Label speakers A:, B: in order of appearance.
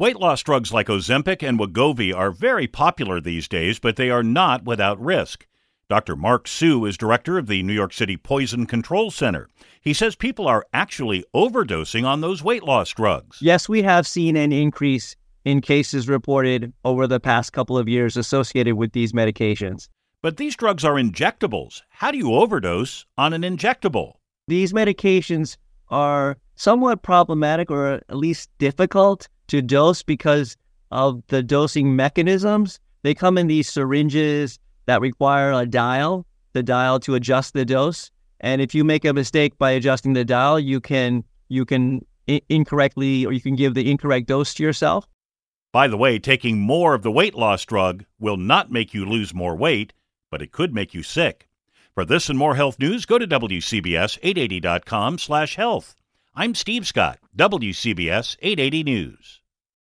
A: Weight loss drugs like Ozempic and Wegovy are very popular these days, but they are not without risk. Dr. Mark Su is director of the New York City Poison Control Center. He says people are actually overdosing on those weight loss drugs.
B: Yes, we have seen an increase in cases reported over the past couple of years associated with these medications.
A: But these drugs are injectables. How do you overdose on an injectable?
B: These medications are somewhat problematic or at least difficult to dose because of the dosing mechanisms. They come in these syringes that require a dial, the dial to adjust the dose. And if you make a mistake by adjusting the dial, you can you can I- incorrectly or you can give the incorrect dose to yourself.
A: By the way, taking more of the weight loss drug will not make you lose more weight, but it could make you sick. For this and more health news, go to WCBS880.com slash health. I'm Steve Scott, WCBS 880 News.